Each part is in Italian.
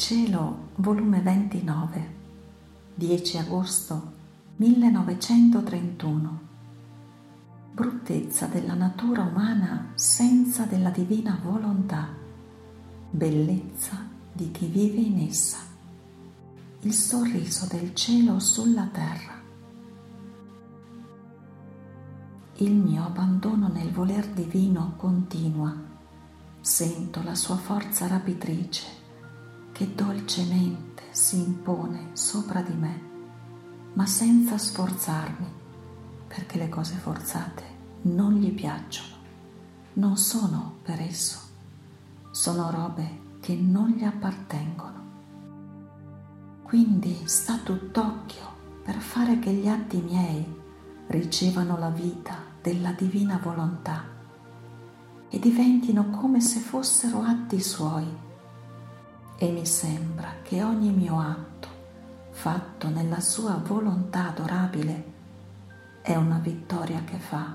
cielo, volume 29, 10 agosto 1931. Bruttezza della natura umana senza della divina volontà, bellezza di chi vive in essa, il sorriso del cielo sulla terra. Il mio abbandono nel voler divino continua, sento la sua forza rapitrice che dolcemente si impone sopra di me, ma senza sforzarmi, perché le cose forzate non gli piacciono, non sono per esso, sono robe che non gli appartengono. Quindi sta tutt'occhio per fare che gli atti miei ricevano la vita della divina volontà e diventino come se fossero atti suoi e mi sembra che ogni mio atto fatto nella sua volontà adorabile è una vittoria che fa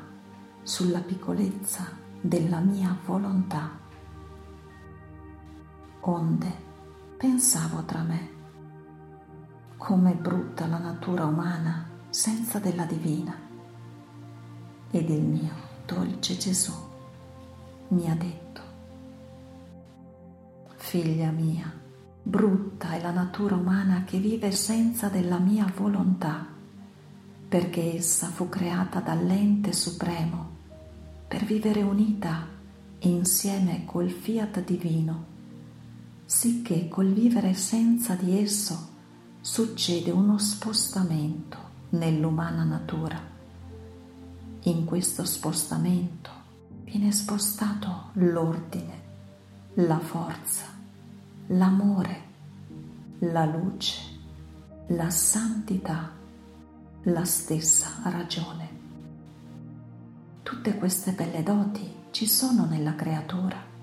sulla piccolezza della mia volontà. Onde pensavo tra me, com'è brutta la natura umana senza della divina. Ed il mio dolce Gesù mi ha detto, Figlia mia, brutta è la natura umana che vive senza della mia volontà, perché essa fu creata dall'ente supremo per vivere unita insieme col fiat divino, sicché col vivere senza di esso succede uno spostamento nell'umana natura. In questo spostamento viene spostato l'ordine, la forza, l'amore, la luce, la santità, la stessa ragione. Tutte queste belle doti ci sono nella creatura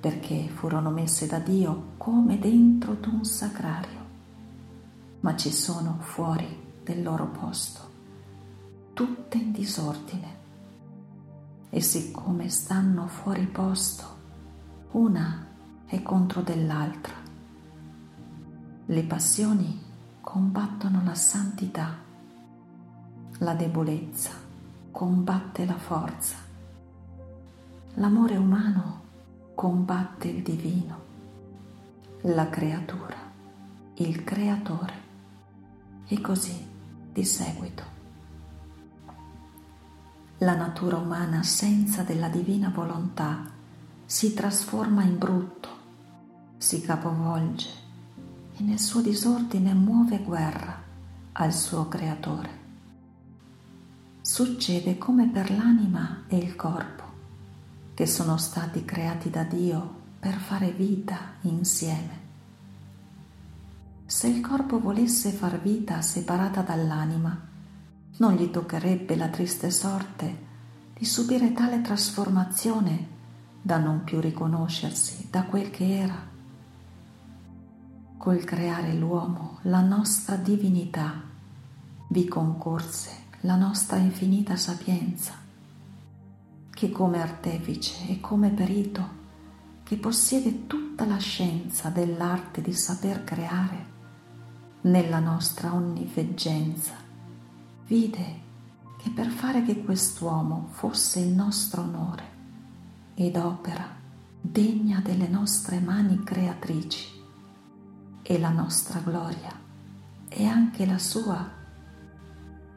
perché furono messe da Dio come dentro d'un sacrario, ma ci sono fuori del loro posto, tutte in disordine. E siccome stanno fuori posto, una e contro dell'altra. Le passioni combattono la santità, la debolezza combatte la forza, l'amore umano combatte il divino, la creatura, il creatore e così di seguito. La natura umana senza della divina volontà si trasforma in brutto, si capovolge e nel suo disordine muove guerra al suo creatore. Succede come per l'anima e il corpo, che sono stati creati da Dio per fare vita insieme. Se il corpo volesse far vita separata dall'anima, non gli toccherebbe la triste sorte di subire tale trasformazione da non più riconoscersi da quel che era col creare l'uomo, la nostra divinità, vi concorse la nostra infinita sapienza, che come artefice e come perito, che possiede tutta la scienza dell'arte di saper creare, nella nostra onniveggenza, vide che per fare che quest'uomo fosse il nostro onore ed opera degna delle nostre mani creatrici, e la nostra gloria e anche la sua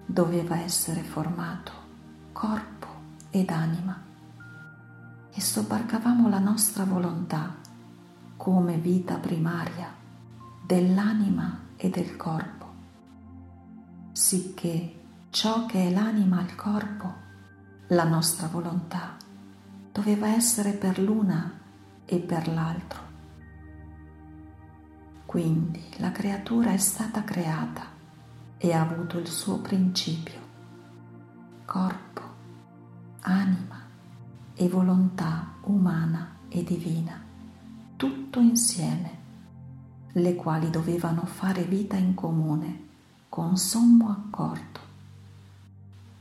doveva essere formato corpo ed anima. E sobbarcavamo la nostra volontà come vita primaria dell'anima e del corpo, sicché ciò che è l'anima al corpo, la nostra volontà, doveva essere per l'una e per l'altro quindi la creatura è stata creata e ha avuto il suo principio, corpo, anima e volontà umana e divina, tutto insieme, le quali dovevano fare vita in comune con sommo accordo.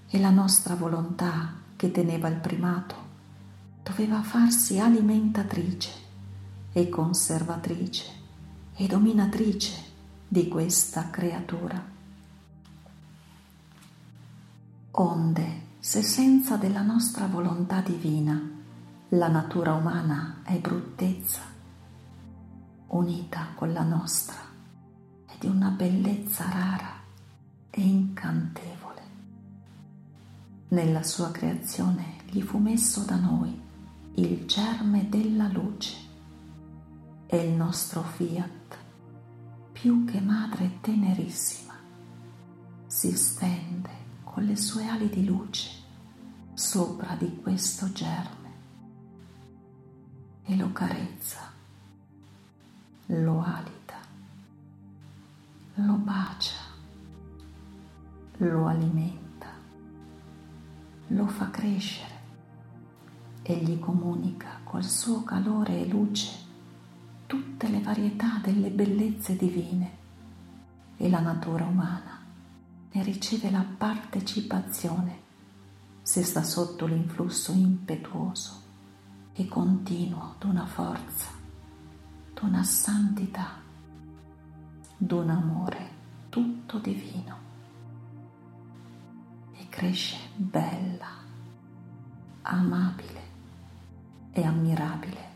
E la nostra volontà, che teneva il primato, doveva farsi alimentatrice e conservatrice e dominatrice di questa creatura. Onde, se senza della nostra volontà divina la natura umana è bruttezza, unita con la nostra è di una bellezza rara e incantevole. Nella sua creazione gli fu messo da noi il germe della luce e il nostro fiat, più che madre tenerissima, si stende con le sue ali di luce sopra di questo germe e lo carezza, lo alita, lo bacia, lo alimenta, lo fa crescere e gli comunica col suo calore e luce tutte le varietà delle bellezze divine. E la natura umana ne riceve la partecipazione se sta sotto l'influsso impetuoso e continuo d'una forza, d'una santità, d'un amore tutto divino. E cresce bella, amabile e ammirabile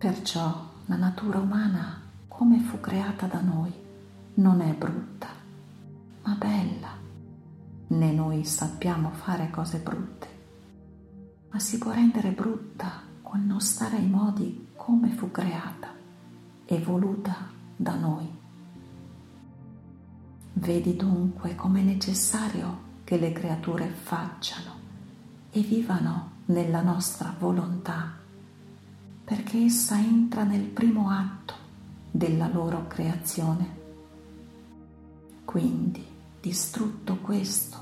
Perciò la natura umana, come fu creata da noi, non è brutta, ma bella. Né noi sappiamo fare cose brutte, ma si può rendere brutta col non stare ai modi come fu creata e voluta da noi. Vedi dunque com'è necessario che le creature facciano e vivano nella nostra volontà, perché essa entra nel primo atto della loro creazione quindi, distrutto questo,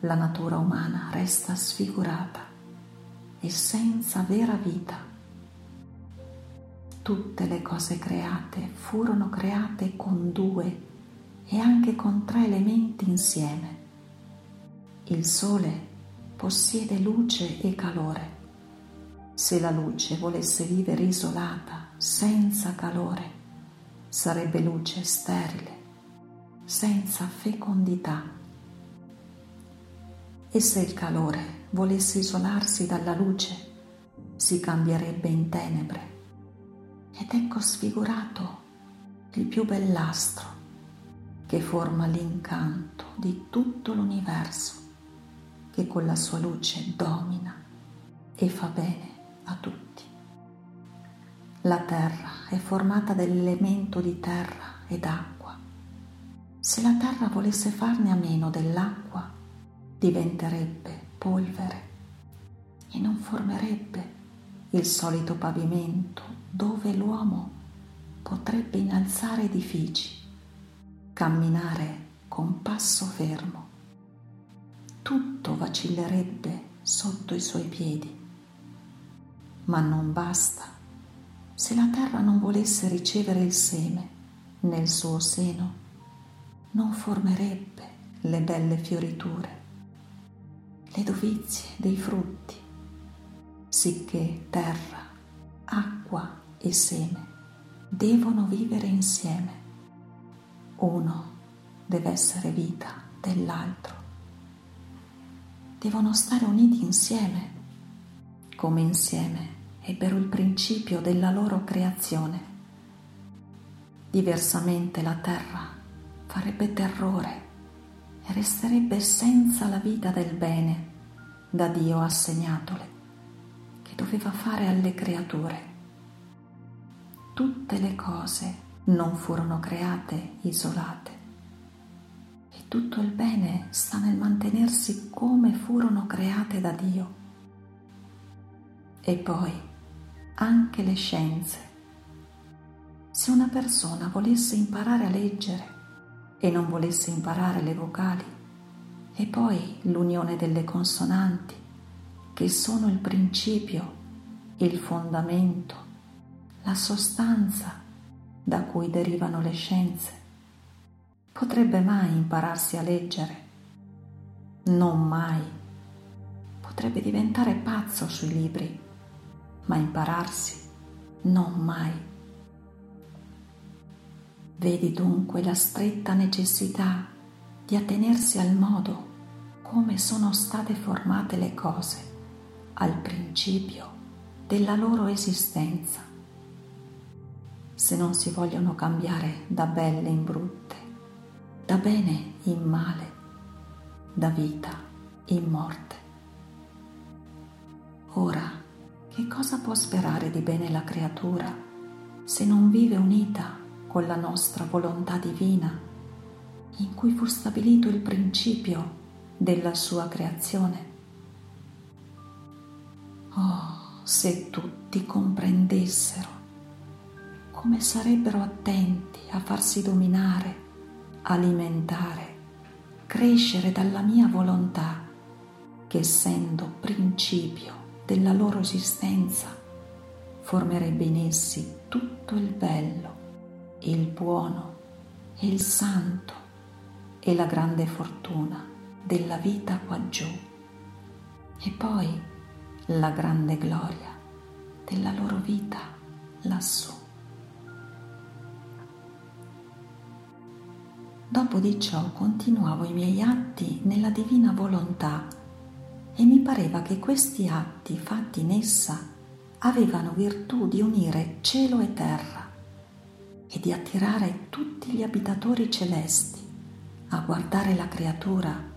la natura umana resta sfigurata e senza vera vita. Tutte le cose create furono create con due e anche con tre elementi insieme. Il Sole possiede luce e calore. Se la luce volesse vivere isolata, senza calore, sarebbe luce sterile senza fecondità. E se il calore volesse isolarsi dalla luce, si cambierebbe in tenebre. Ed ecco sfigurato il più bell'astro che forma l'incanto di tutto l'universo, che con la sua luce domina e fa bene a tutti. La terra è formata dall'elemento di terra ed acqua se la terra volesse farne a meno dell'acqua, diventerebbe polvere e non formerebbe il solito pavimento dove l'uomo potrebbe innalzare edifici, camminare con passo fermo. Tutto vacillerebbe sotto i suoi piedi. Ma non basta se la terra non volesse ricevere il seme nel suo seno non formerebbe le belle fioriture, le dovizie dei frutti, sicché terra, acqua e seme devono vivere insieme. Uno deve essere vita dell'altro. Devono stare uniti insieme, come insieme ebbero il principio della loro creazione. Diversamente la terra farebbe terrore e resterebbe senza la vita del bene da Dio assegnatole, che doveva fare alle creature. Tutte le cose non furono create isolate e tutto il bene sta nel mantenersi come furono create da Dio. E poi anche le scienze. Se una persona volesse imparare a leggere, e non volesse imparare le vocali, e poi l'unione delle consonanti, che sono il principio, il fondamento, la sostanza da cui derivano le scienze. Potrebbe mai impararsi a leggere? Non mai. Potrebbe diventare pazzo sui libri, ma impararsi non mai. Vedi dunque la stretta necessità di attenersi al modo come sono state formate le cose al principio della loro esistenza. Se non si vogliono cambiare da belle in brutte, da bene in male, da vita in morte. Ora, che cosa può sperare di bene la creatura se non vive unita con la nostra volontà divina, in cui fu stabilito il principio della sua creazione? Oh, se tutti comprendessero come sarebbero attenti a farsi dominare, alimentare, crescere dalla mia volontà, che essendo principio della loro esistenza, formerebbe in essi tutto il bello, il buono e il santo e la grande fortuna della vita qua giù. E poi la grande gloria della loro vita lassù. Dopo di ciò continuavo i miei atti nella divina volontà e mi pareva che questi atti fatti in essa avevano virtù di unire cielo e terra e di attirare tutti gli abitatori celesti a guardare la creatura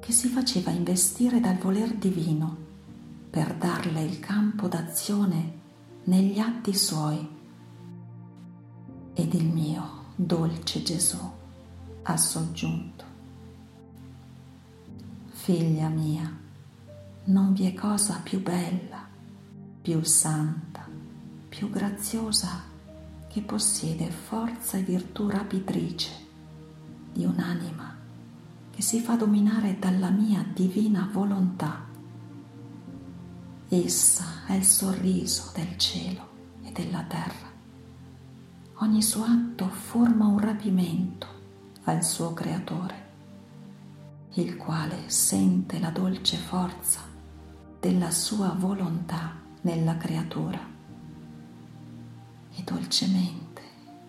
che si faceva investire dal voler divino per darle il campo d'azione negli atti suoi. Ed il mio dolce Gesù ha soggiunto. Figlia mia, non vi è cosa più bella, più santa, più graziosa che possiede forza e virtù rapitrice di un'anima che si fa dominare dalla mia divina volontà Essa è il sorriso del cielo e della terra. Ogni suo atto forma un rapimento al suo creatore, il quale sente la dolce forza della sua volontà nella creatura e dolcemente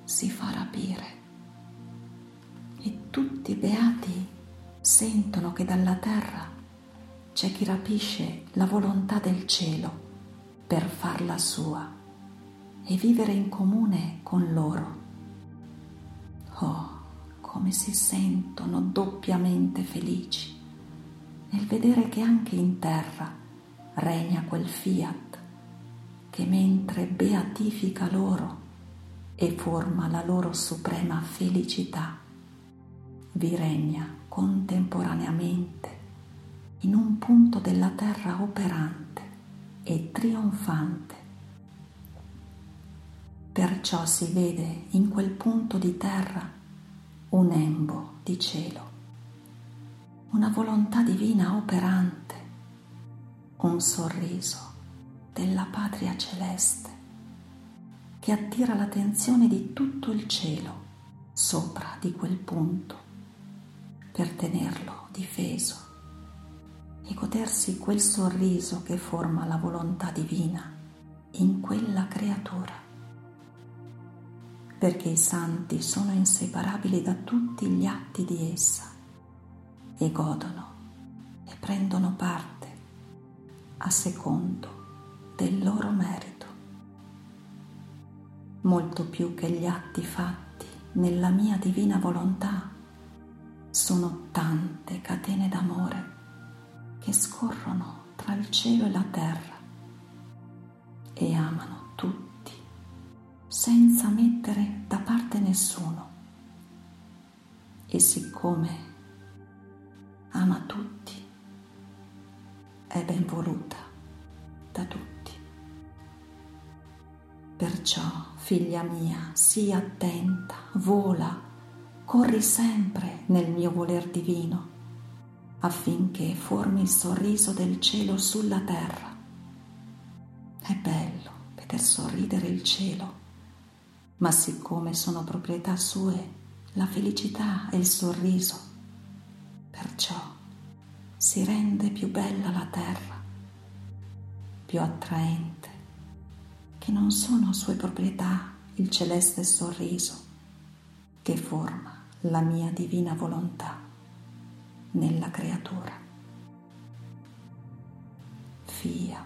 si fa rapire. E tutti i beati sentono che dalla terra c'è chi rapisce la volontà del cielo per farla sua e vivere in comune con loro. Oh, come si sentono doppiamente felici nel vedere che anche in terra regna quel fiat che mentre beatifica loro e forma la loro suprema felicità, vi regna contemporaneamente in un punto della terra operante e trionfante. Perciò si vede in quel punto di terra un embo di cielo, una volontà divina operante, un sorriso della patria celeste che attira l'attenzione di tutto il cielo sopra di quel punto per tenerlo difeso e godersi quel sorriso che forma la volontà divina in quella creatura. Perché i santi sono inseparabili da tutti gli atti di essa e godono e prendono parte a secondo del loro merito. Molto più che gli atti fatti nella mia divina volontà sono tante catene d'amore che scorrono tra il cielo e la terra e amano tutti senza mettere da parte nessuno. E siccome ama tutti, è ben voluta da tutti. Perciò, figlia mia, sii attenta, vola, corri sempre nel mio voler divino affinché formi il sorriso del cielo sulla terra. È bello veder sorridere il cielo, ma siccome sono proprietà sue la felicità e il sorriso, perciò si rende più bella la terra, più attraente che non sono sue proprietà il celeste sorriso che forma la mia divina volontà nella creatura. Fia.